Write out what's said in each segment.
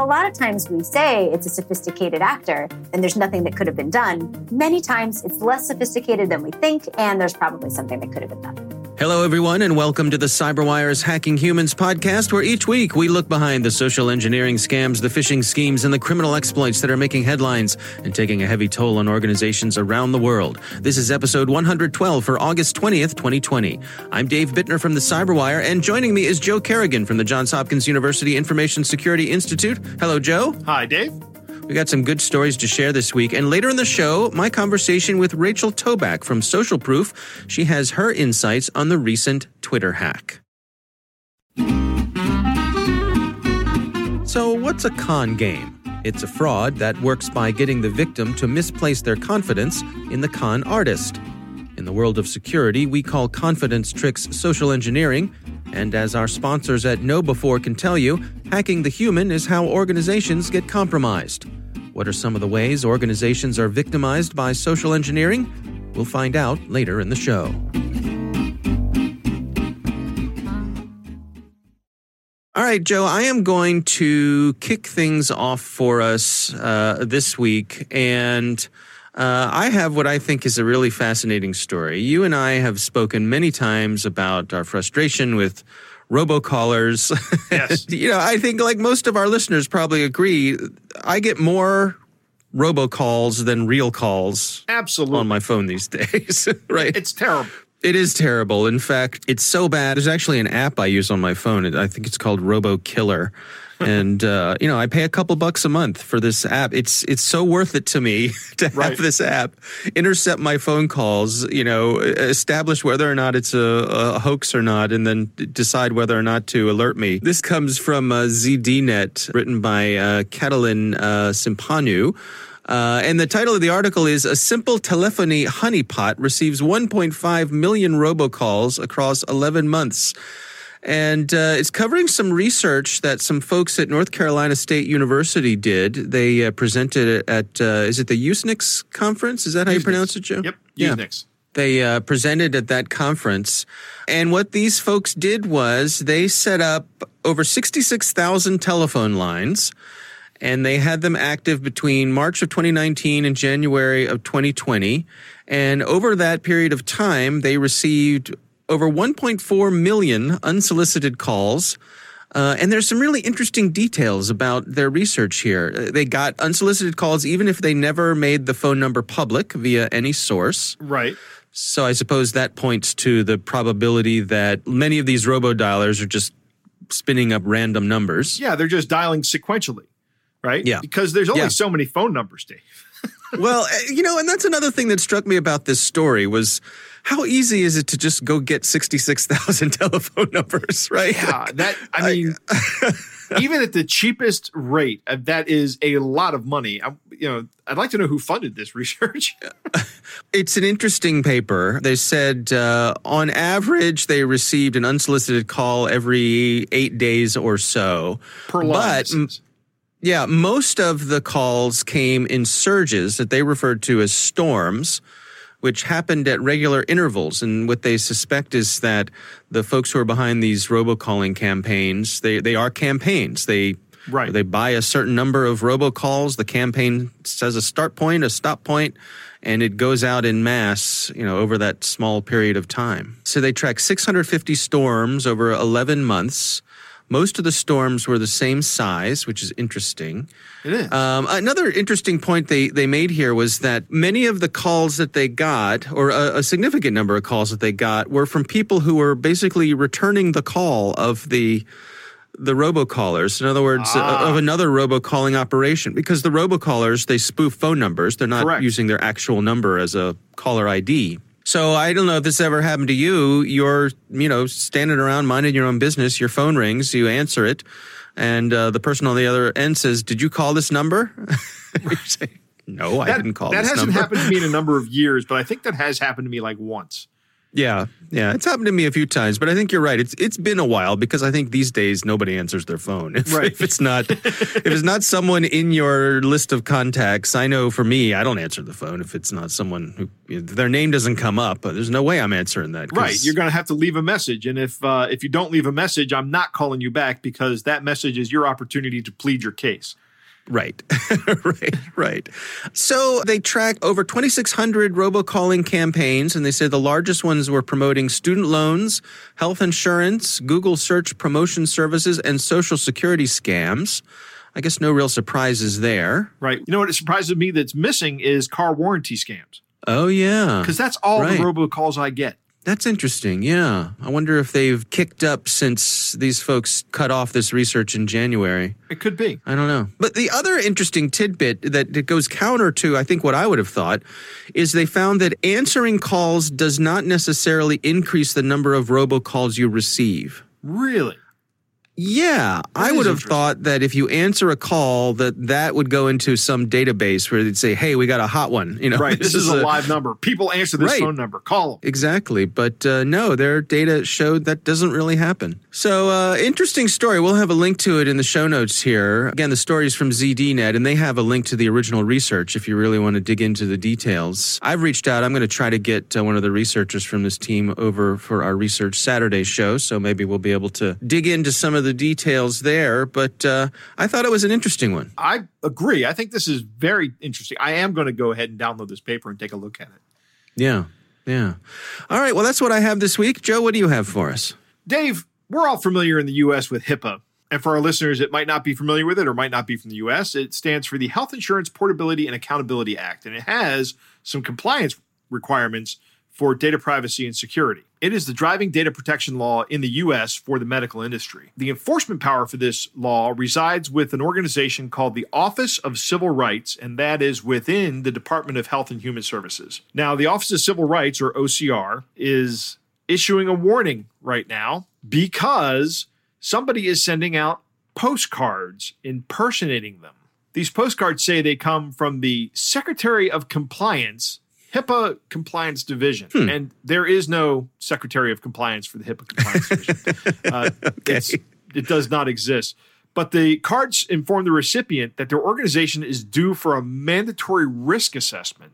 a lot of times we say it's a sophisticated actor and there's nothing that could have been done, many times it's less sophisticated than we think, and there's probably something that could have been done. Hello, everyone, and welcome to the CyberWire's Hacking Humans podcast, where each week we look behind the social engineering scams, the phishing schemes, and the criminal exploits that are making headlines and taking a heavy toll on organizations around the world. This is episode 112 for August 20th, 2020. I'm Dave Bittner from the CyberWire, and joining me is Joe Carrigan from the Johns Hopkins University Information Security Institute. Hello, Joe. Hi, Dave. We got some good stories to share this week. And later in the show, my conversation with Rachel Tobac from SocialProof. She has her insights on the recent Twitter hack. So, what's a con game? It's a fraud that works by getting the victim to misplace their confidence in the con artist. In the world of security, we call confidence tricks social engineering. And as our sponsors at KnowBe4 can tell you, hacking the human is how organizations get compromised. What are some of the ways organizations are victimized by social engineering? We'll find out later in the show. All right, Joe, I am going to kick things off for us uh, this week. And uh, I have what I think is a really fascinating story. You and I have spoken many times about our frustration with robocallers. Yes. you know, I think like most of our listeners probably agree, I get more robocalls than real calls Absolutely. on my phone these days, right? it's terrible. It is terrible. In fact, it's so bad. There's actually an app I use on my phone. I think it's called RoboKiller. and uh, you know, I pay a couple bucks a month for this app. It's it's so worth it to me to have Right. this app intercept my phone calls. You know, establish whether or not it's a, a hoax or not, and then decide whether or not to alert me. This comes from uh, ZDNet, written by uh, Catalin uh, Cimpanu. Uh, and the title of the article is A Simple Telephony Honeypot Receives 1.5 Million Robocalls Across 11 Months. And uh, it's covering some research that some folks at North Carolina State University did. They uh, presented it at, uh, is it the Usenix conference? Is that how you pronounce it, Joe? Yep. Yeah. Unix. They uh, presented at that conference. And what these folks did was they set up over 66,000 telephone lines and they had them active between March of 2019 and January of 2020. And over that period of time, they received over 1.4 million unsolicited calls. Uh, and there's some really interesting details about their research here. Uh, They got unsolicited calls even if they never made the phone number public via any source. Right. So I suppose that points to the probability that many of these robodialers are just spinning up random numbers. Yeah, they're just dialing sequentially, right? Yeah. Because there's only Yeah. so many phone numbers, Dave. well, uh, you know, and that's another thing that struck me about this story was how easy is it to just go get 66,000 telephone numbers, right? Yeah, that I mean, even at the cheapest rate, uh, that is a lot of money. I, you know, I'd like to know who funded this research. It's an interesting paper. They said uh, on average they received an unsolicited call every eight days or so. per line. But. Yeah, most of the calls came in surges that they referred to as storms, which happened at regular intervals. And what they suspect is that the folks who are behind these robocalling campaigns, they, they are campaigns. They Right. they buy a certain number of robocalls. The campaign says a start point, a stop point, and it goes out in mass, you know, over that small period of time. So they track 650 storms over 11 months. Most of the storms were the same size, which is interesting. It is. Um, another interesting point they, they made here was that many of the calls that they got, or a, a significant number of calls that they got, were from people who were basically returning the call of the the robocallers. In other words, Ah. uh, of another robocalling operation, because the robocallers they spoof phone numbers. They're not Correct. using their actual number as a caller ID. So I don't know if this ever happened to you. You're, you know, standing around minding your own business. Your phone rings, you answer it, and uh, the person on the other end says, "Did you call this number?" "No, I didn't call that this hasn't number." happened to me in a number of years, but I think that has happened to me like once. Yeah, yeah, it's happened to me a few times, but I think you're right. It's it's been a while because I think these days nobody answers their phone. If, Right. if it's not if it's not someone in your list of contacts, I know for me, I don't answer the phone if it's not someone who their name doesn't come up. There's no way I'm answering that. Right. You're going to have to leave a message. And if uh, if you don't leave a message, I'm not calling you back because that message is your opportunity to plead your case. Right, right, right. So they tracked over 2,600 robocalling campaigns, and they say the largest ones were promoting student loans, health insurance, Google search promotion services, and social security scams. I guess no real surprises there. Right. You know what? It surprises me that's missing is car warranty scams Oh, yeah. because that's all Right. the robocalls I get. That's interesting. Yeah. I wonder if they've kicked up since these folks cut off this research in January. It could be. I don't know. But the other interesting tidbit that, that goes counter to, I think, what I would have thought is they found that answering calls does not necessarily increase the number of robocalls you receive. Really? Yeah, I would have thought that if you answer a call, that that would go into some database where they'd say, "Hey, we got a hot one." You know, Right. This, is, a live number. People answer this Right. phone number. Call them. Exactly. But uh, no, their data showed that doesn't really happen. So, uh, interesting story. We'll have a link to it in the show notes here. Again, the story is from ZDNet, and they have a link to the original research if you really want to dig into the details. I've reached out. I'm going to try to get uh, one of the researchers from this team over for our Research Saturday show. So maybe we'll be able to dig into some of the details there. But uh, I thought it was an interesting one. I agree. I think this is very interesting. I am going to go ahead and download this paper and take a look at it. Yeah. Yeah. All right. Well, that's what I have this week. Joe, what do you have for us? Dave, we're all familiar in the US with HIPAA. And for our listeners that might not be familiar with it or might not be from the US, it stands for the Health Insurance Portability and Accountability Act. And it has some compliance requirements for data privacy and security. It is the driving data protection law in the US for the medical industry. The enforcement power for this law resides with an organization called the Office of Civil Rights, and that is within the Department of Health and Human Services. Now, the Office of Civil Rights, or OCR, is issuing a warning right now because somebody is sending out postcards impersonating them. These postcards say they come from the Secretary of Compliance, HIPAA Compliance Division. And there is no Secretary of Compliance for the HIPAA Compliance Division. Uh, it's, it does not exist. But the cards inform the recipient that their organization is due for a mandatory risk assessment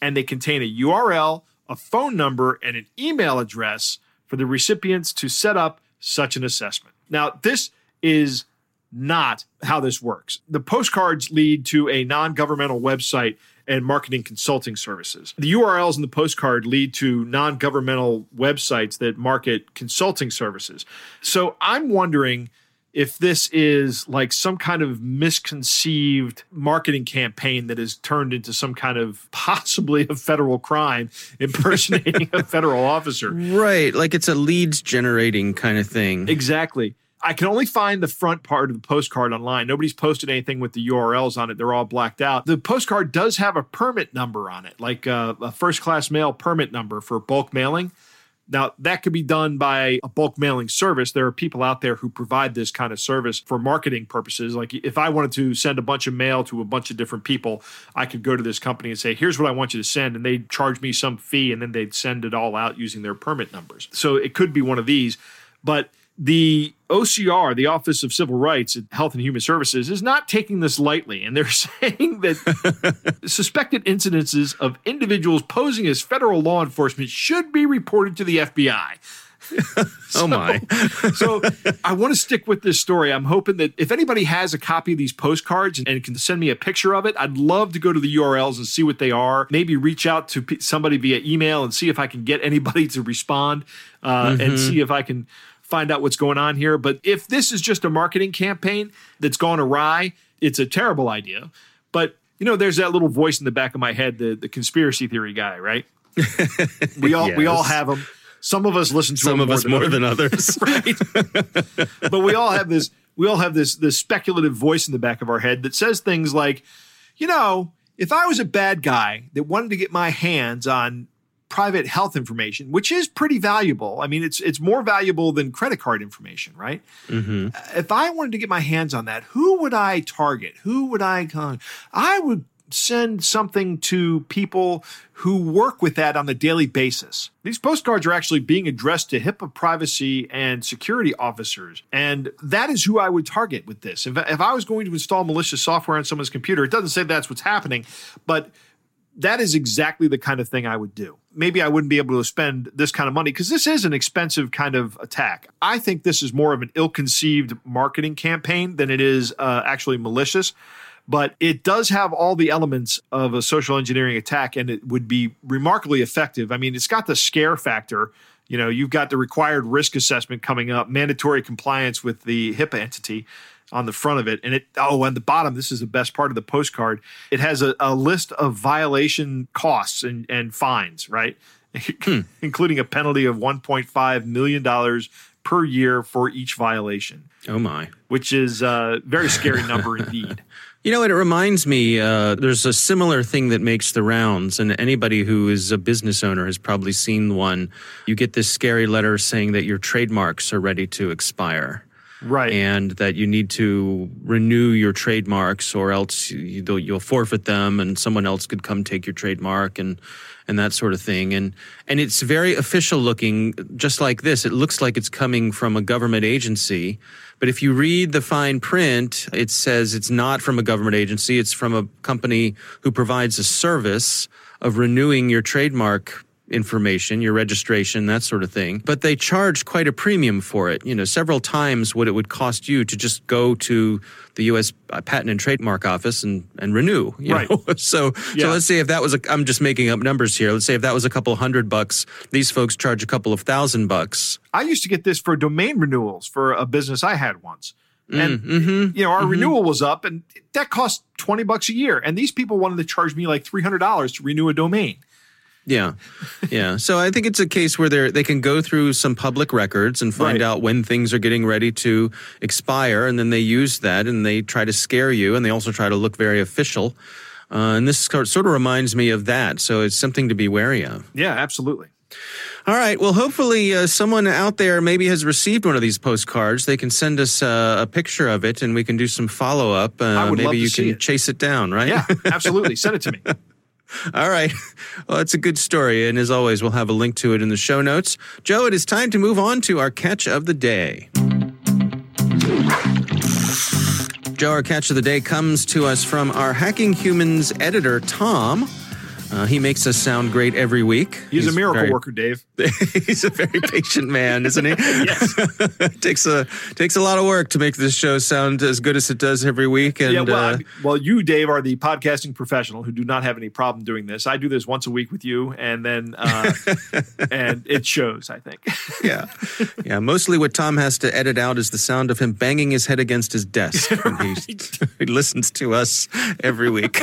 and they contain a URL, a phone number, and an email address for the recipients to set up such an assessment. Now, this is not how this works. The postcards lead to a non governmental website and marketing consulting services. The URLs in the postcard lead to non governmental websites that market consulting services. So I'm wondering if this is like some kind of misconceived marketing campaign that has turned into some kind of possibly a federal crime impersonating a federal officer. Right. Like it's a leads generating kind of thing. Exactly. I can only find the front part of the postcard online. Nobody's posted anything with the URLs on it. They're all blacked out. The postcard does have a permit number on it, like uh, a first class mail permit number for bulk mailing. Now, that could be done by a bulk mailing service. There are people out there who provide this kind of service for marketing purposes. Like if I wanted to send a bunch of mail to a bunch of different people, I could go to this company and say, here's what I want you to send. And they'd charge me some fee and then they'd send it all out using their permit numbers. So it could be one of these. But the OCR, the Office of Civil Rights at Health and Human Services, is not taking this lightly. And they're saying that suspected incidences of individuals posing as federal law enforcement should be reported to the FBI. oh my. so I want to stick with this story. I'm hoping that if anybody has a copy of these postcards and, and can send me a picture of it, I'd love to go to the URLs and see what they are. Maybe reach out to p- somebody via email and see if I can get anybody to respond uh, and see if I can find out what's going on here. But if this is just a marketing campaign that's gone awry, it's a terrible idea. But you know, there's that little voice in the back of my head, the the conspiracy theory guy, right? we all we all have them. Some of us listen to Some them of us more than others. right? but we all have this we all have this this speculative voice in the back of our head that says things like, you know, if I was a bad guy that wanted to get my hands on private health information, which is pretty valuable. I mean, it's it's more valuable than credit card information, right? Mm-hmm. If I wanted to get my hands on that, who would I target? Who would I con? I would send something to people who work with that on a daily basis. These postcards are actually being addressed to HIPAA privacy and security officers. And that is who I would target with this. If, if I was going to install malicious software on someone's computer, it doesn't say that's what's happening, but that is exactly the kind of thing I would do. Maybe I wouldn't be able to spend this kind of money because this is an expensive kind of attack. I think this is more of an ill conceived marketing campaign than it is uh, actually malicious but it does have all the elements of a social engineering attack and it would be remarkably effective. I mean, it's got the scare factor. You know, you've got the required risk assessment coming up, mandatory compliance with the HIPAA entity on the front of it. And it, oh, on the bottom, this is the best part of the postcard. It has a, a list of violation costs and, and fines, right? Hmm. Including a penalty of $1.5 million per year for each violation. Oh, my. Which is a very scary number indeed. You know, it reminds me, uh, there's a similar thing that makes the rounds, and anybody who is a business owner has probably seen one. You get this scary letter saying that your trademarks are ready to expire. Right. And that you need to renew your trademarks or else you, will forfeit them and someone else could come take your trademark and, and that sort of thing. And, and it's very official looking, just like this. It looks like it's coming from a government agency but if you read the fine print, it says it's not from a government agency. It's from a company who provides a service of renewing your trademark information, your registration, that sort of thing. But they charge quite a premium for it, you know, several times what it would cost you to just go to the U.S. Patent and Trademark Office and, and renew. right. Know? so, yeah. so let's say if that was, a, I'm just making up numbers here. Let's say if that was a couple hundred bucks, these folks charge a couple of thousand bucks. I used to get this for domain renewals for a business I had once. And mm, mm-hmm, you know, our mm-hmm. renewal was up and that cost 20 bucks a year. And these people wanted to charge me like $300 to renew a domain. Yeah, yeah. So I think it's a case where they they can go through some public records and find right. out when things are getting ready to expire, and then they use that and they try to scare you, and they also try to look very official. Uh, and this sort of reminds me of that. So it's something to be wary of. Yeah, absolutely. All right. Well, hopefully, uh, someone out there maybe has received one of these postcards. They can send us uh, a picture of it, and we can do some follow up. Uh, maybe you can it. chase it down, right? Yeah, absolutely. send it to me. All right. Well, it's a good story. And as always, we'll have a link to it in the show notes. Joe, it is time to move on to our catch of the day. Joe, our catch of the day comes to us from our Hacking Humans editor, Tom. Uh, he makes us sound great every week. He's, he's a miracle very, worker, Dave. he's a very patient man, isn't he? yes. takes a takes a lot of work to make this show sound as good as it does every week. And yeah, well, uh, well, you, Dave, are the podcasting professional who do not have any problem doing this. I do this once a week with you, and then uh, and it shows. I think. yeah, yeah. Mostly, what Tom has to edit out is the sound of him banging his head against his desk when right. he, he listens to us every week.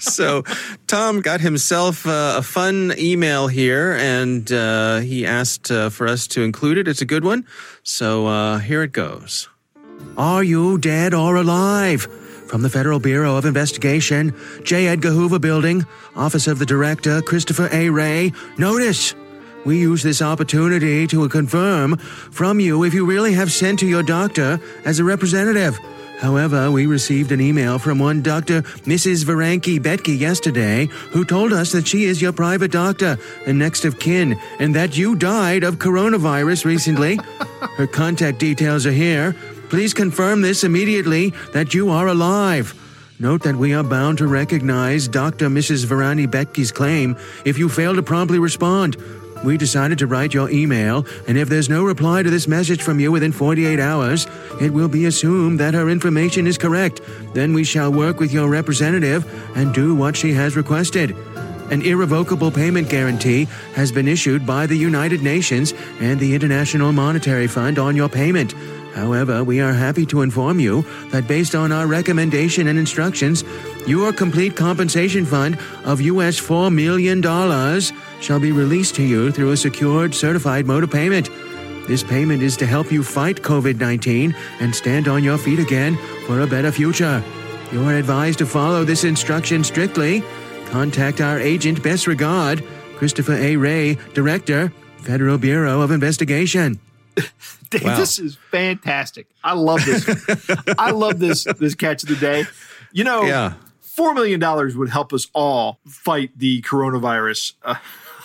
so, Tom got himself himself uh, a fun email here, and uh, he asked uh, for us to include it. It's a good one. So uh, here it goes. Are you dead or alive? From the Federal Bureau of Investigation, J. Edgar Hoover Building, Office of the Director, Christopher A. Wray. Notice! We use this opportunity to confirm from you if you really have sent to your doctor as a representative. However, we received an email from one Dr. Mrs. Varanki Betke yesterday who told us that she is your private doctor and next of kin and that you died of coronavirus recently. Her contact details are here. Please confirm this immediately that you are alive. Note that we are bound to recognize Dr. Mrs. Varani Betke's claim if you fail to promptly respond. We decided to write your email, and if there's no reply to this message from you within 48 hours, it will be assumed that her information is correct. Then we shall work with your representative and do what she has requested. An irrevocable payment guarantee has been issued by the United Nations and the International Monetary Fund on your payment. However, we are happy to inform you that based on our recommendation and instructions, your complete compensation fund of US $4 million shall be released to you through a secured certified mode of payment. This payment is to help you fight COVID 19 and stand on your feet again for a better future. You are advised to follow this instruction strictly. Contact our agent, best regard, Christopher A. Wray, Director, Federal Bureau of Investigation. Dave, wow. this is fantastic. I love this. I love this this catch of the day. You know, yeah $4 million would help us all fight the coronavirus. Uh,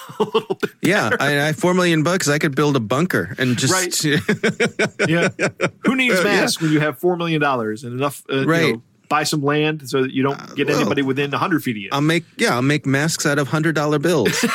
a little bit. Yeah, I, I four million bucks. I could build a bunker and just Right. Yeah. Who needs Yeah. masks when you have $4 million and enough, uh, you Right. know, buy some land so that you don't get well, anybody within a 100 feet of you? I'll make yeah, I'll make masks out of hundred dollar bills.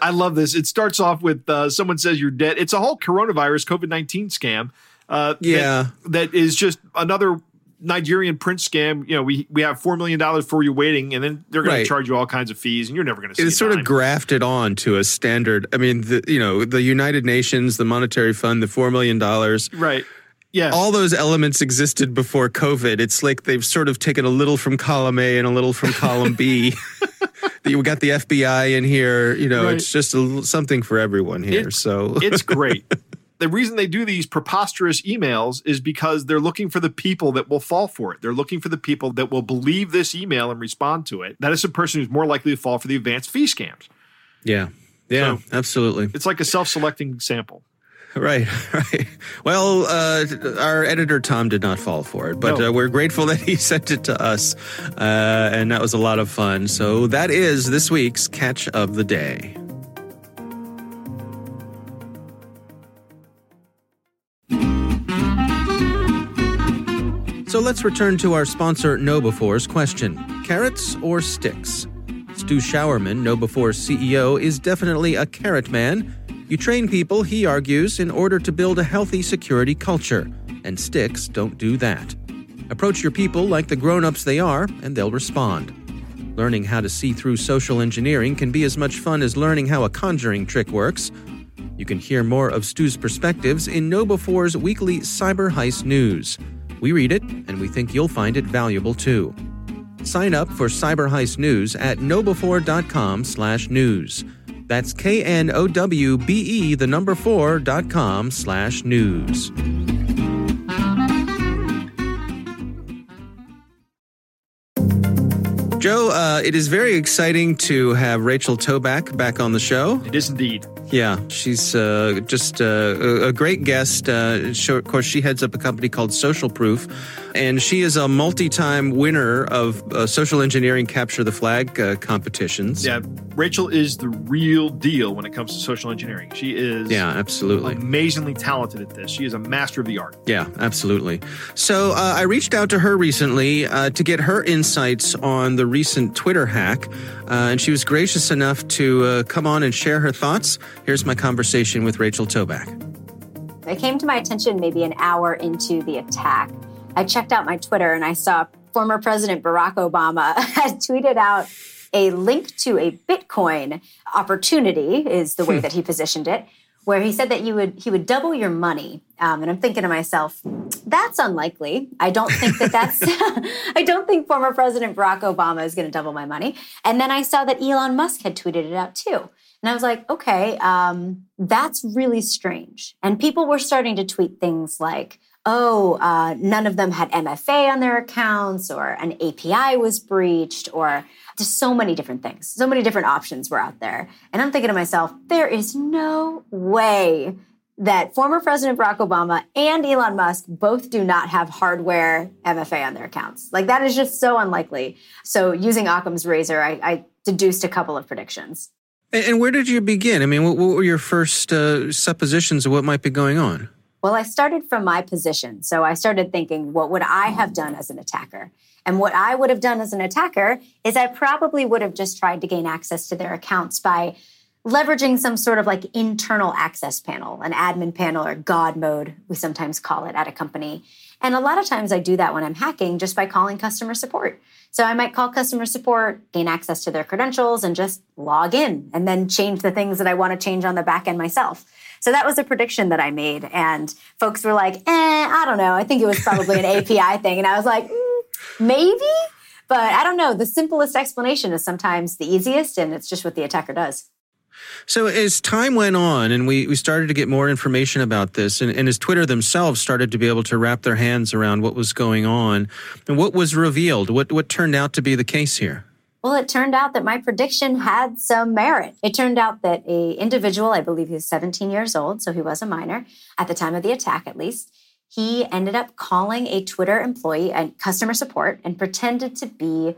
I love this. It starts off with uh, someone says you're dead. It's a whole coronavirus COVID 19 scam. Uh, that- Yeah. that is just another Nigerian prince scam. You know, we we have four million dollars for you waiting, and then they're going Right. to charge you all kinds of fees, and you're never going to see. it's sort of grafted on to a standard. I mean, the, you know, the United Nations, the Monetary Fund, the four million dollars. right. Yeah. All those elements existed before COVID. It's like they've sort of taken a little from column A and a little from column B. you got the FBI in here. You know, Right. it's just a, something for everyone here. It- so it's great. The reason they do these preposterous emails is because they're looking for the people that will fall for it. They're looking for the people that will believe this email and respond to it. That is the person who's more likely to fall for the advanced fee scams. yeah, yeah, So- absolutely. It's like a self-selecting sample. Right, right. Well, uh, our editor Tom did not fall for it, but No. uh, we're grateful that he sent it to us, uh, and that was a lot of fun. So that is this week's catch of the day. So let's return to our sponsor KnowBe4's question carrots or sticks? Stu Sjouwerman, KnowBe4's CEO, is definitely a carrot man. You train people, he argues, in order to build a healthy security culture, and sticks don't do that. Approach your people like the grown ups they are, and they'll respond. Learning how to see through social engineering can be as much fun as learning how a conjuring trick works. You can hear more of Stu's perspectives in KnowBe4's weekly Cyber Heist News. We read it, and we think you'll find it valuable too. Sign up for Cyber Heist News at knowbe4.com slash news. That's K-N-O-W-B-E, the number four, dot com slash news. Joe, uh, it is very exciting to have Rachel Tobac back on the show. It is indeed. Yeah, she's uh, just uh, a great guest. Uh, of course, she heads up a company called SocialProof, and she is a multi-time winner of uh, social engineering capture the flag uh, competitions. Yeah, Rachel is the real deal when it comes to social engineering. She is yeah, absolutely. amazingly talented at this. She is a master of the art. Yeah, absolutely. So uh, I reached out to her recently uh, to get her insights on the recent Twitter hack, uh, and she was gracious enough to uh, come on and share her thoughts. Here's my conversation with Rachel Tobac. It came to my attention maybe an hour into the attack. I checked out my Twitter and I saw former President Barack Obama had tweeted out a link to a Bitcoin opportunity, is the way hmm. that he positioned it, where he said that you would he would double your money. Um, and I'm thinking to myself, that's unlikely. I don't think that that's. I don't think former President Barack Obama is going to double my money. And then I saw that Elon Musk had tweeted it out too. And I was like, okay, um, that's really strange. And people were starting to tweet things like, oh, uh, none of them had MFA on their accounts, or an API was breached, or just so many different things. So many different options were out there. And I'm thinking to myself, there is no way that former President Barack Obama and Elon Musk both do not have hardware MFA on their accounts. Like that is just so unlikely. So using Occam's razor, I, I deduced a couple of predictions. And and where did you begin? I mean, what, what were your first uh, suppositions of what might be going on? Well, I started from my position. So I started thinking, what would I have done as an attacker? And what I would have done as an attacker is I probably would have just tried to gain access to their accounts by leveraging some sort of like internal access panel, an admin panel or God mode, we sometimes call it at a company. And a lot of times I do that when I'm hacking just by calling customer support. So I might call customer support, gain access to their credentials, and just log in and then change the things that I want to change on the back end myself. So that was a prediction that I made. And folks were like, eh, I don't know. I think it was probably an API thing. And I was like, mm, maybe? But I don't know. The simplest explanation is sometimes the easiest, and it's just what the attacker does. So as time went on and we, we started to get more information about this, and, and as Twitter themselves started to be able to wrap their hands around what was going on, and what was revealed, what, what turned out to be the case here? Well, it turned out that my prediction had some merit. It turned out that a individual, I believe he was 17 years old, so he was a minor at the time of the attack at least, he ended up calling a Twitter employee and customer support and pretended to be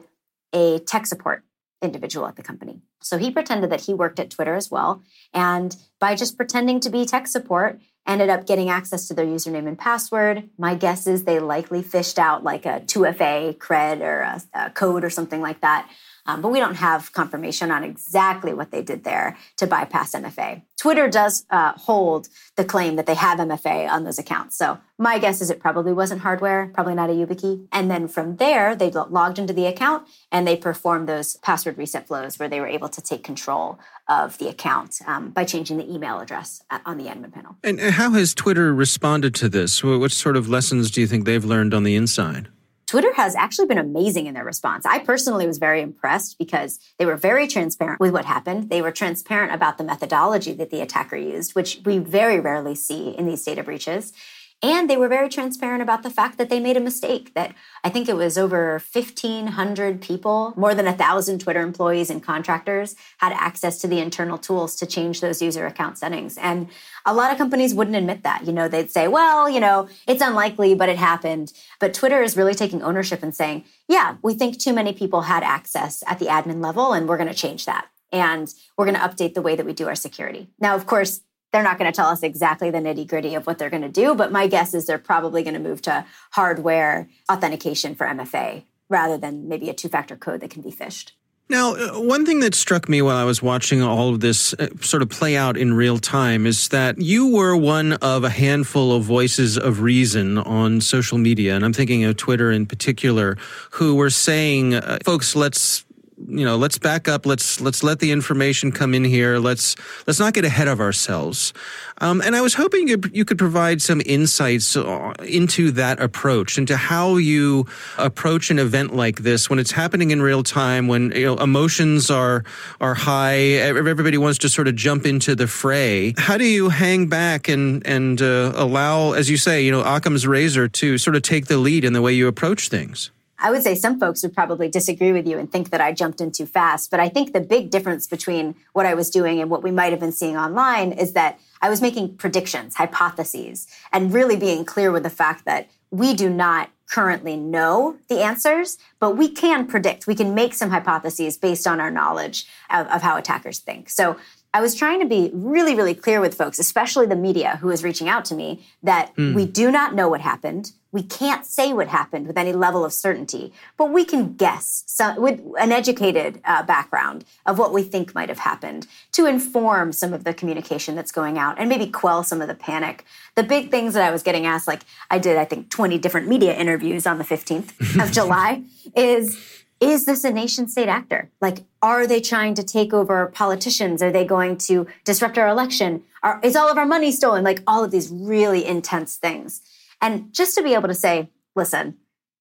a tech support individual at the company. So he pretended that he worked at Twitter as well. And by just pretending to be tech support, ended up getting access to their username and password. My guess is they likely phished out like a 2FA cred or a, a code or something like that. Um, but we don't have confirmation on exactly what they did there to bypass MFA. Twitter does uh, hold the claim that they have MFA on those accounts. So my guess is it probably wasn't hardware, probably not a YubiKey. And then from there, they logged into the account and they performed those password reset flows where they were able to take control of the account um, by changing the email address on the admin panel. And how has Twitter responded to this? What sort of lessons do you think they've learned on the inside? Twitter has actually been amazing in their response. I personally was very impressed because they were very transparent with what happened. They were transparent about the methodology that the attacker used, which we very rarely see in these data breaches. And they were very transparent about the fact that they made a mistake, that I think it was over 1,500 people, more than 1,000 Twitter employees and contractors had access to the internal tools to change those user account settings. And a lot of companies wouldn't admit that. You know, they'd say, well, you know, it's unlikely, but it happened. But Twitter is really taking ownership and saying, yeah, we think too many people had access at the admin level, and we're going to change that. And we're going to update the way that we do our security. Now, of course, they're not going to tell us exactly the nitty gritty of what they're going to do, but my guess is they're probably going to move to hardware authentication for MFA rather than maybe a two factor code that can be phished. Now, uh, one thing that struck me while I was watching all of this uh, sort of play out in real time is that you were one of a handful of voices of reason on social media, and I'm thinking of Twitter in particular, who were saying, uh, folks, let's you know let's back up. Let's let's let the information come in here. Let's let's not get ahead of ourselves. Um, and i was hoping you, you could provide some insights uh, into that approach into how you approach an event like this when it's happening in real time when you know emotions are are high everybody wants to sort of jump into the fray. How do you hang back and and uh, allow as you say you know occam's razor to sort of take the lead in the way you approach things I would say some folks would probably disagree with you and think that I jumped in too fast. But I think the big difference between what I was doing and what we might have been seeing online is that I was making predictions, hypotheses, and really being clear with the fact that we do not currently know the answers, but we can predict. We can make some hypotheses based on our knowledge of, of how attackers think. So I was trying to be really, really clear with folks, especially the media who was reaching out to me, that mm. we do not know what happened. We can't say what happened with any level of certainty, but we can guess some, with an educated uh, background of what we think might have happened to inform some of the communication that's going out and maybe quell some of the panic. The big things that I was getting asked, like I did, I think, 20 different media interviews on the 15th of July, is is this a nation state actor? Like, are they trying to take over politicians? Are they going to disrupt our election? Are, is all of our money stolen? Like, all of these really intense things. And just to be able to say, listen,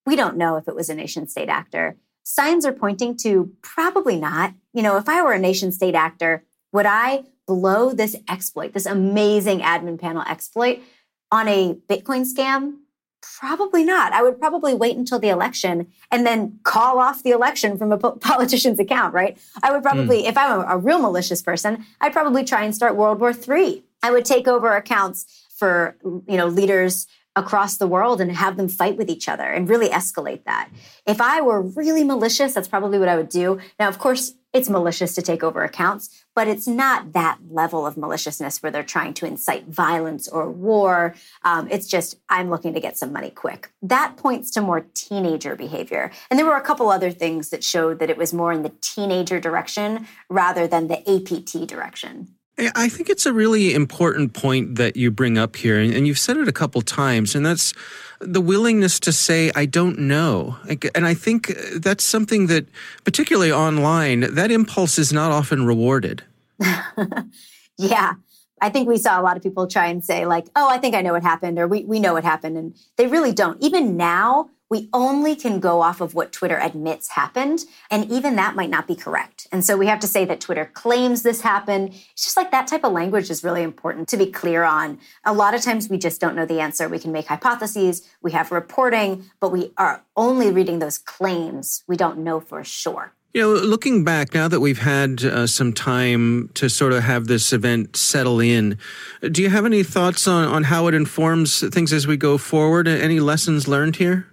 we don't know if it was a nation state actor. Signs are pointing to probably not. You know, if I were a nation state actor, would I blow this exploit, this amazing admin panel exploit on a Bitcoin scam? Probably not. I would probably wait until the election and then call off the election from a politician's account, right? I would probably, mm. if I'm a, a real malicious person, I'd probably try and start World War III. I would take over accounts for, you know, leaders across the world and have them fight with each other and really escalate that. If I were really malicious, that's probably what I would do. Now, of course, it's malicious to take over accounts, but it's not that level of maliciousness where they're trying to incite violence or war. Um, it's just, I'm looking to get some money quick. That points to more teenager behavior. And there were a couple other things that showed that it was more in the teenager direction rather than the APT direction. I think it's a really important point that you bring up here, and you've said it a couple times, and that's the willingness to say, I don't know. And I think that's something that, particularly online, that impulse is not often rewarded. yeah. I think we saw a lot of people try and say, like, oh, I think I know what happened, or we, we know what happened. And they really don't. Even now, we only can go off of what Twitter admits happened. And even that might not be correct. And so we have to say that Twitter claims this happened. It's just like that type of language is really important to be clear on. A lot of times we just don't know the answer. We can make hypotheses, we have reporting, but we are only reading those claims. We don't know for sure. You know, looking back now that we've had uh, some time to sort of have this event settle in, do you have any thoughts on, on how it informs things as we go forward? Any lessons learned here?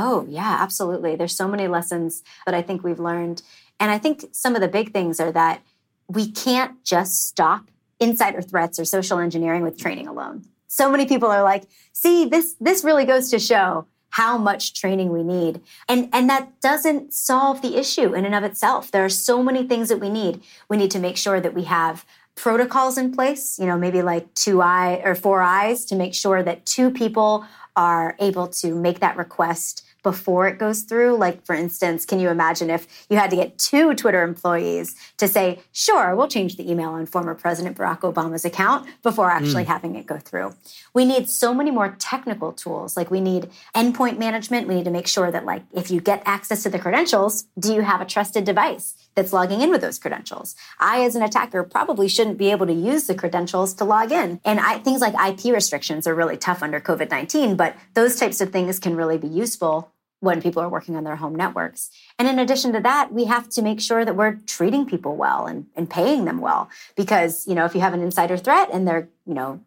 Oh, yeah, absolutely. There's so many lessons that I think we've learned. And I think some of the big things are that we can't just stop insider threats or social engineering with training alone. So many people are like, see, this this really goes to show how much training we need. And, and that doesn't solve the issue in and of itself. There are so many things that we need. We need to make sure that we have protocols in place, you know, maybe like two eye or four eyes to make sure that two people are able to make that request before it goes through? Like, for instance, can you imagine if you had to get two Twitter employees to say, sure, we'll change the email on former President Barack Obama's account before actually mm. having it go through? We need so many more technical tools. Like, we need endpoint management. We need to make sure that, like, if you get access to the credentials, do you have a trusted device? that's logging in with those credentials. I, as an attacker, probably shouldn't be able to use the credentials to log in. And I, things like IP restrictions are really tough under COVID 19, but those types of things can really be useful when people are working on their home networks. And in addition to that, we have to make sure that we're treating people well and, and paying them well. Because, you know, if you have an insider threat and they're, you know,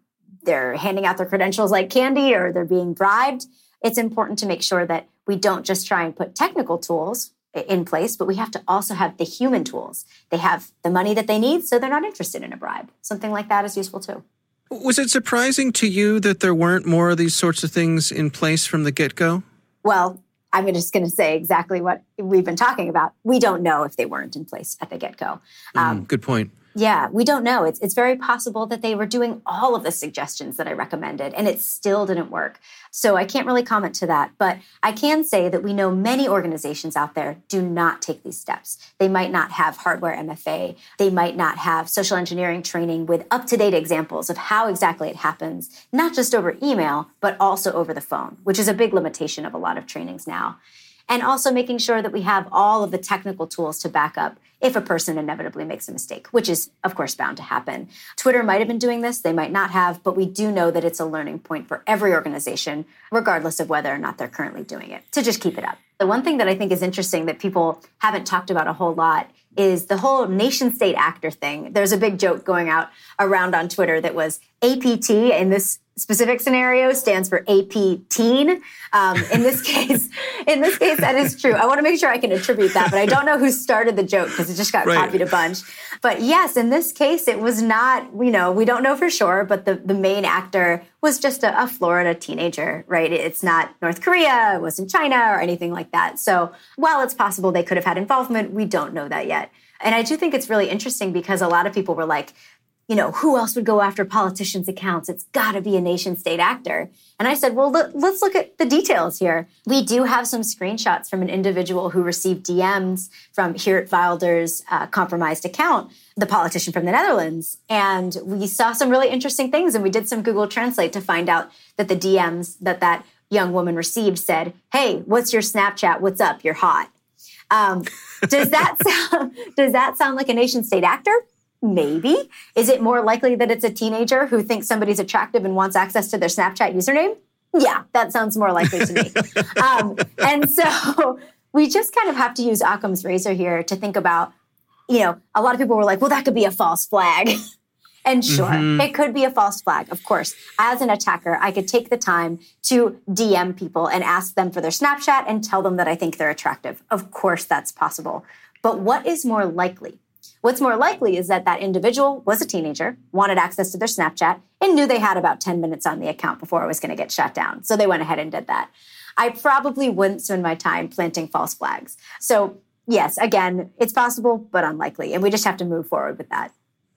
they're handing out their credentials like candy or they're being bribed, it's important to make sure that we don't just try and put technical tools in place, but we have to also have the human tools. They have the money that they need, so they're not interested in a bribe. Something like that is useful too. Was it surprising to you that there weren't more of these sorts of things in place from the get go? Well, I'm just going to say exactly what we've been talking about. We don't know if they weren't in place at the get go. Mm, um, mm, good point. Yeah, we don't know. It's, it's very possible that they were doing all of the suggestions that I recommended and it still didn't work. So I can't really comment to that. But I can say that we know many organizations out there do not take these steps. They might not have hardware MFA, they might not have social engineering training with up to date examples of how exactly it happens, not just over email, but also over the phone, which is a big limitation of a lot of trainings now and also making sure that we have all of the technical tools to back up if a person inevitably makes a mistake, which is, of course, bound to happen. Twitter might have been doing this, they might not have, but we do know that it's a learning point for every organization, regardless of whether or not they're currently doing it. So just keep it up. The one thing that I think is interesting that people haven't talked about a whole lot is the whole nation state actor thing. There's a big joke going out around on Twitter that was APT in this specific scenario stands for AP teen. Um, in this case, in this case, that is true. I want to make sure I can attribute that, but I don't know who started the joke because it just got right. copied a bunch. But yes, in this case, it was not. You know, we don't know for sure, but the the main actor was just a, a Florida teenager, right? It's not North Korea, it wasn't China or anything like that. So while it's possible they could have had involvement, we don't know that yet. And I do think it's really interesting because a lot of people were like, you know, who else would go after politicians' accounts? It's got to be a nation state actor. And I said, well, let, us look at the details here. We do have some screenshots from an individual who received DMs from Geert Wilders' uh, compromised account, the politician from the Netherlands. And we saw some really interesting things. And we did some Google Translate to find out that the DMs that that young woman received said, hey, what's your Snapchat? What's up? You're hot. Um, does that sound, does that sound like a nation state actor? Maybe. Is it more likely that it's a teenager who thinks somebody's attractive and wants access to their Snapchat username? Yeah, that sounds more likely to me. um, and so we just kind of have to use Occam's razor here to think about, you know, a lot of people were like, well, that could be a false flag. and sure, mm-hmm. it could be a false flag. Of course, as an attacker, I could take the time to DM people and ask them for their Snapchat and tell them that I think they're attractive. Of course, that's possible. But what is more likely? What's more likely is that that individual was a teenager, wanted access to their Snapchat, and knew they had about 10 minutes on the account before it was going to get shut down. So they went ahead and did that. I probably wouldn't spend my time planting false flags. So, yes, again, it's possible, but unlikely. And we just have to move forward with that.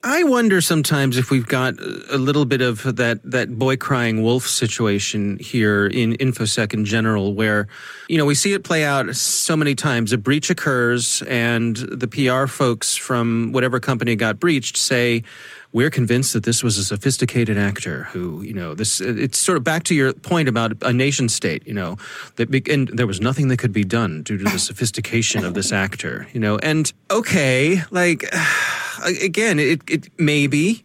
I wonder sometimes if we've got a little bit of that that boy crying wolf situation here in infosec in general, where you know we see it play out so many times. A breach occurs, and the PR folks from whatever company got breached say, we're convinced that this was a sophisticated actor who, you know, this, it's sort of back to your point about a nation state, you know, that, and there was nothing that could be done due to the sophistication of this actor, you know, and okay, like, again, it, it maybe,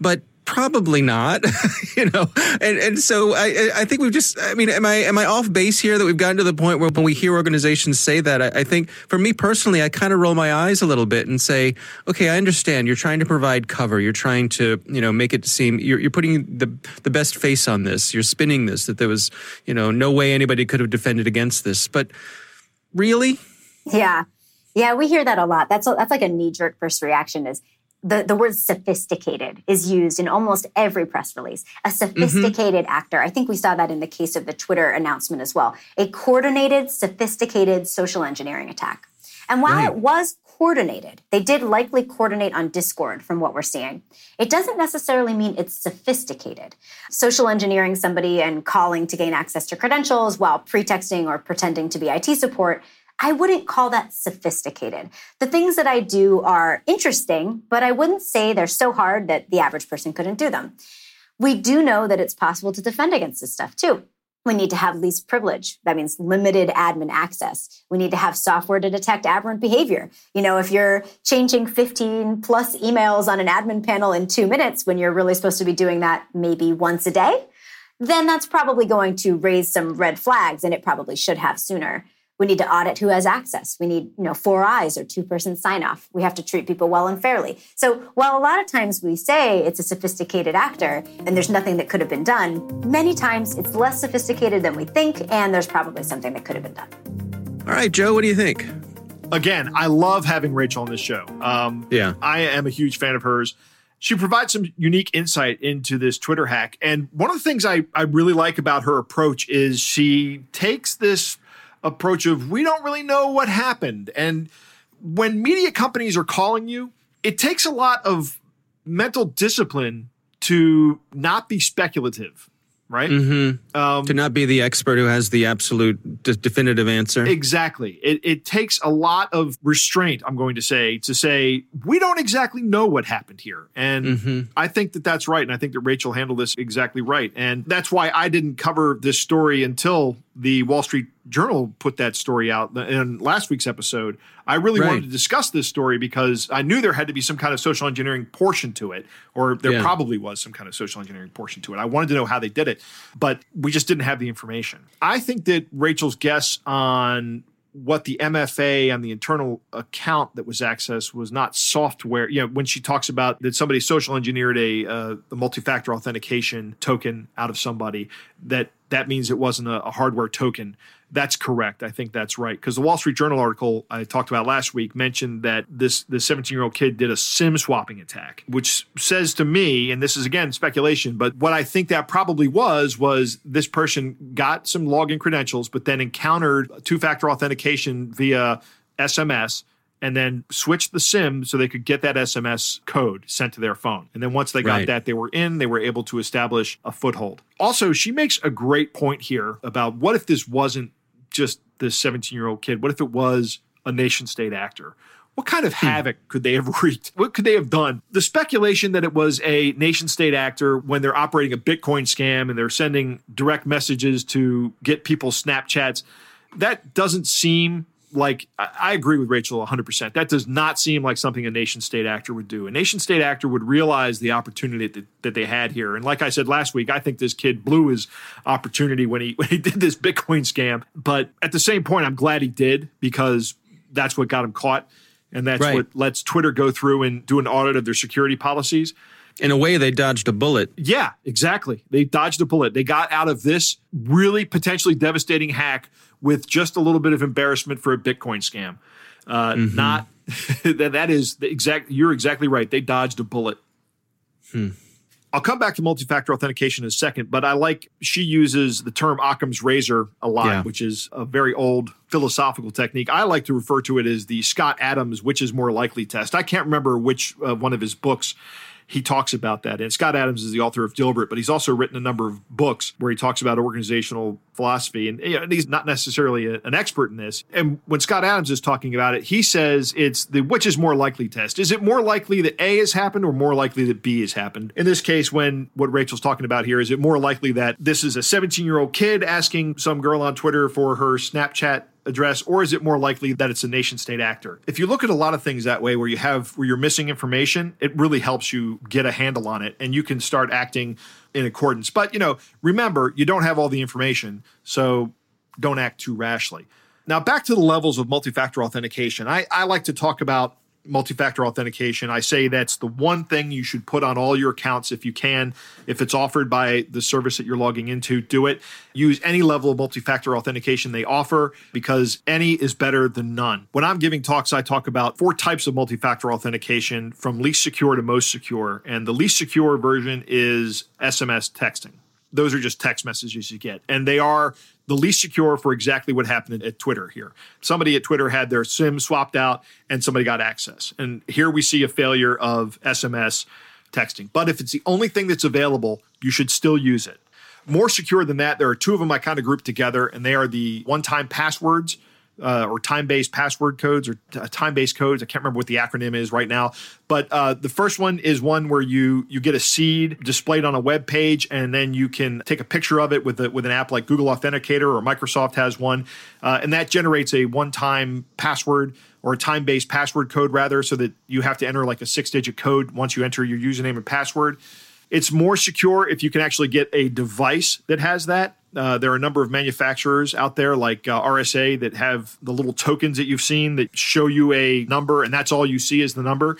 but probably not you know? And and so i i think we've just i mean am i am i off base here that we've gotten to the point where when we hear organizations say that i, I think for me personally i kind of roll my eyes a little bit and say okay i understand. You're trying to provide cover. You're trying to you know make it seem you're, you're putting the the best face on this. You're spinning this that there was you know no way anybody could have defended against this. But really? Yeah yeah we hear that a lot that's a, that's like a knee jerk first reaction is the, the word sophisticated is used in almost every press release. A sophisticated mm-hmm. actor. I think we saw that in the case of the Twitter announcement as well. A coordinated, sophisticated social engineering attack. And while right. it was coordinated, they did likely coordinate on Discord from what we're seeing. It doesn't necessarily mean it's sophisticated. Social engineering somebody and calling to gain access to credentials while pretexting or pretending to be IT support I wouldn't call that sophisticated. The things that I do are interesting, but I wouldn't say they're so hard that the average person couldn't do them. We do know that it's possible to defend against this stuff too. We need to have least privilege. That means limited admin access. We need to have software to detect aberrant behavior. You know, if you're changing 15 plus emails on an admin panel in two minutes when you're really supposed to be doing that maybe once a day, then that's probably going to raise some red flags and it probably should have sooner. We need to audit who has access. We need, you know, four eyes or two person sign off. We have to treat people well and fairly. So while a lot of times we say it's a sophisticated actor and there's nothing that could have been done, many times it's less sophisticated than we think, and there's probably something that could have been done. All right, Joe, what do you think? Again, I love having Rachel on this show. Um, yeah. I am a huge fan of hers she provides some unique insight into this Twitter hack. And one of the things I, I really like about her approach is she takes this approach of we don't really know what happened. And when media companies are calling you, it takes a lot of mental discipline to not be speculative right? Mm-hmm. Um, to not be the expert who has the absolute de- definitive answer. Exactly. It, it takes a lot of restraint, I'm going to say, to say, we don't exactly know what happened here. And mm-hmm. I think that that's right. And I think that Rachel handled this exactly right. And that's why I didn't cover this story until the Wall Street Journal put that story out in last week's episode. I really right. wanted to discuss this story because I knew there had to be some kind of social engineering portion to it, or there yeah. probably was some kind of social engineering portion to it. I wanted to know how they did it, but we just didn't have the information. I think that Rachel's guess on what the MFA and the internal account that was accessed was not software. You know, when she talks about that somebody social engineered a uh, the multi-factor authentication token out of somebody, that that means it wasn't a, a hardware token. That's correct. I think that's right because the Wall Street Journal article I talked about last week mentioned that this the 17 year old kid did a SIM swapping attack, which says to me, and this is again speculation, but what I think that probably was was this person got some login credentials, but then encountered two factor authentication via SMS and then switched the SIM so they could get that SMS code sent to their phone. And then once they got right. that, they were in, they were able to establish a foothold. Also, she makes a great point here about what if this wasn't just this 17 year old kid? What if it was a nation state actor? What kind of hmm. havoc could they have wreaked? What could they have done? The speculation that it was a nation state actor when they're operating a Bitcoin scam and they're sending direct messages to get people's Snapchats, that doesn't seem like I agree with Rachel 100%. That does not seem like something a nation state actor would do. A nation state actor would realize the opportunity that, that they had here. And like I said last week, I think this kid blew his opportunity when he when he did this Bitcoin scam. But at the same point, I'm glad he did because that's what got him caught. And that's right. what lets Twitter go through and do an audit of their security policies. In a way, they dodged a bullet. Yeah, exactly. They dodged a bullet. They got out of this really potentially devastating hack with just a little bit of embarrassment for a Bitcoin scam. Uh, mm-hmm. Not that that is the exact. You're exactly right. They dodged a bullet. Hmm. I'll come back to multi-factor authentication in a second, but I like she uses the term Occam's razor a lot, yeah. which is a very old philosophical technique. I like to refer to it as the Scott Adams which is more likely test. I can't remember which uh, one of his books he talks about that. And Scott Adams is the author of Dilbert, but he's also written a number of books where he talks about organizational philosophy. And you know, he's not necessarily a, an expert in this. And when Scott Adams is talking about it, he says it's the which is more likely test. Is it more likely that A has happened or more likely that B has happened? In this case, when what Rachel's talking about here, is it more likely that this is a 17 year old kid asking some girl on Twitter for her Snapchat address, or is it more likely that it's a nation state actor? If you look at a lot of things that way, where you have where you're missing information, it really helps you get a handle on it, and you can start acting in accordance. But you know, remember, you don't have all the information, so don't act too rashly. Now, back to the levels of multi-factor authentication. I, I like to talk about multi-factor authentication. I say that's the one thing you should put on all your accounts if you can. If it's offered by the service that you're logging into, do it. Use any level of multi-factor authentication they offer because any is better than none. When I'm giving talks, I talk about four types of multi-factor authentication from least secure to most secure. And the least secure version is SMS texting those are just text messages you get. And they are the least secure for exactly what happened at Twitter here. Somebody at Twitter had their SIM swapped out and somebody got access. And here we see a failure of SMS texting. But if it's the only thing that's available, you should still use it. More secure than that, there are two of them I kind of grouped together, and they are the one time passwords uh, or time-based password codes or uh, time-based codes. I can't remember what the acronym is right now, but uh, the first one is one where you you get a seed displayed on a web page, and then you can take a picture of it with a, with an app like Google Authenticator or Microsoft has one, uh, and that generates a one-time password or a time-based password code rather, so that you have to enter like a six-digit code once you enter your username and password. It's more secure if you can actually get a device that has that. Uh, there are a number of manufacturers out there like uh, RSA that have the little tokens that you've seen that show you a number, and that's all you see is the number.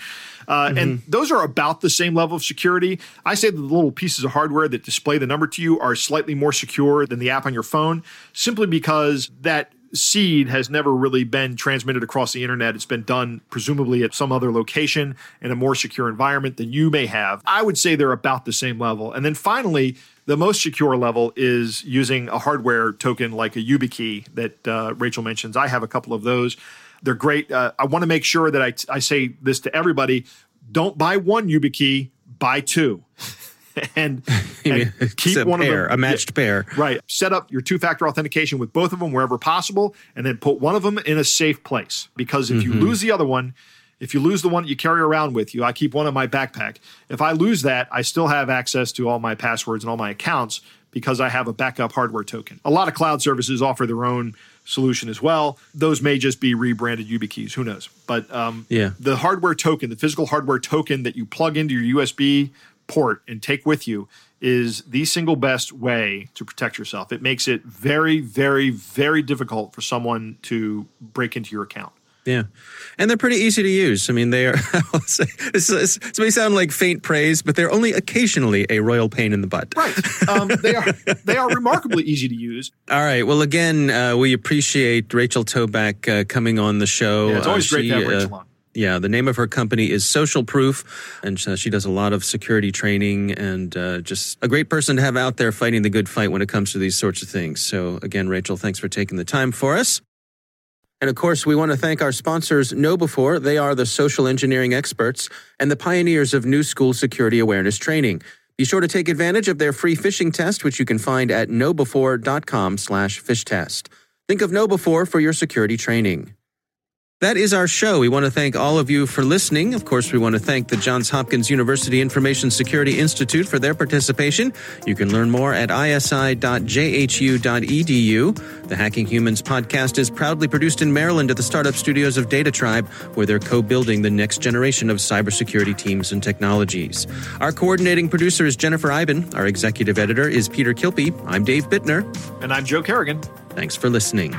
Uh, mm-hmm. And those are about the same level of security. I say that the little pieces of hardware that display the number to you are slightly more secure than the app on your phone, simply because that seed has never really been transmitted across the internet. It's been done presumably at some other location in a more secure environment than you may have. I would say they're about the same level. And then finally, the most secure level is using a hardware token like a YubiKey that uh, Rachel mentions. I have a couple of those. They're great. Uh, I want to make sure that I, t- I say this to everybody don't buy one YubiKey, buy two. and, and keep one pair, of them a matched yeah, pair. Right. Set up your two-factor authentication with both of them wherever possible, and then put one of them in a safe place. Because if mm-hmm. you lose the other one, if you lose the one that you carry around with you, I keep one in my backpack. If I lose that, I still have access to all my passwords and all my accounts because I have a backup hardware token. A lot of cloud services offer their own solution as well. Those may just be rebranded YubiKeys. Who knows? But um, yeah, the hardware token, the physical hardware token that you plug into your USB port and take with you is the single best way to protect yourself. It makes it very, very, very difficult for someone to break into your account. Yeah, and they're pretty easy to use. I mean, they are. this, this, may sound like faint praise, but they're only occasionally a royal pain in the butt. Right. Um, they are. They are remarkably easy to use. All right. Well, again, uh, we appreciate Rachel Tobac uh, coming on the show. Yeah, it's always uh, great she, to have Rachel uh, on. Yeah, the name of her company is SocialProof, and she does a lot of security training and uh, just a great person to have out there fighting the good fight when it comes to these sorts of things. So, again, Rachel, thanks for taking the time for us. And of course, we want to thank our sponsors, KnowBe4. They are the social engineering experts and the pioneers of new school security awareness training. Be sure to take advantage of their free phishing test, which you can find at knowbe4.com slash phish test. Think of KnowBe4 for your security training. That is our show. We want to thank all of you for listening. Of course, we want to thank the Johns Hopkins University Information Security Institute for their participation. You can learn more at isi.jhu.edu. The Hacking Humans podcast is proudly produced in Maryland at the startup studios of DataTribe, where they're co building the next generation of cybersecurity teams and technologies. Our coordinating producer is Jennifer Eiben. Our executive editor is Peter Kilpe. I'm Dave Bittner. And I'm Joe Carrigan. Thanks for listening.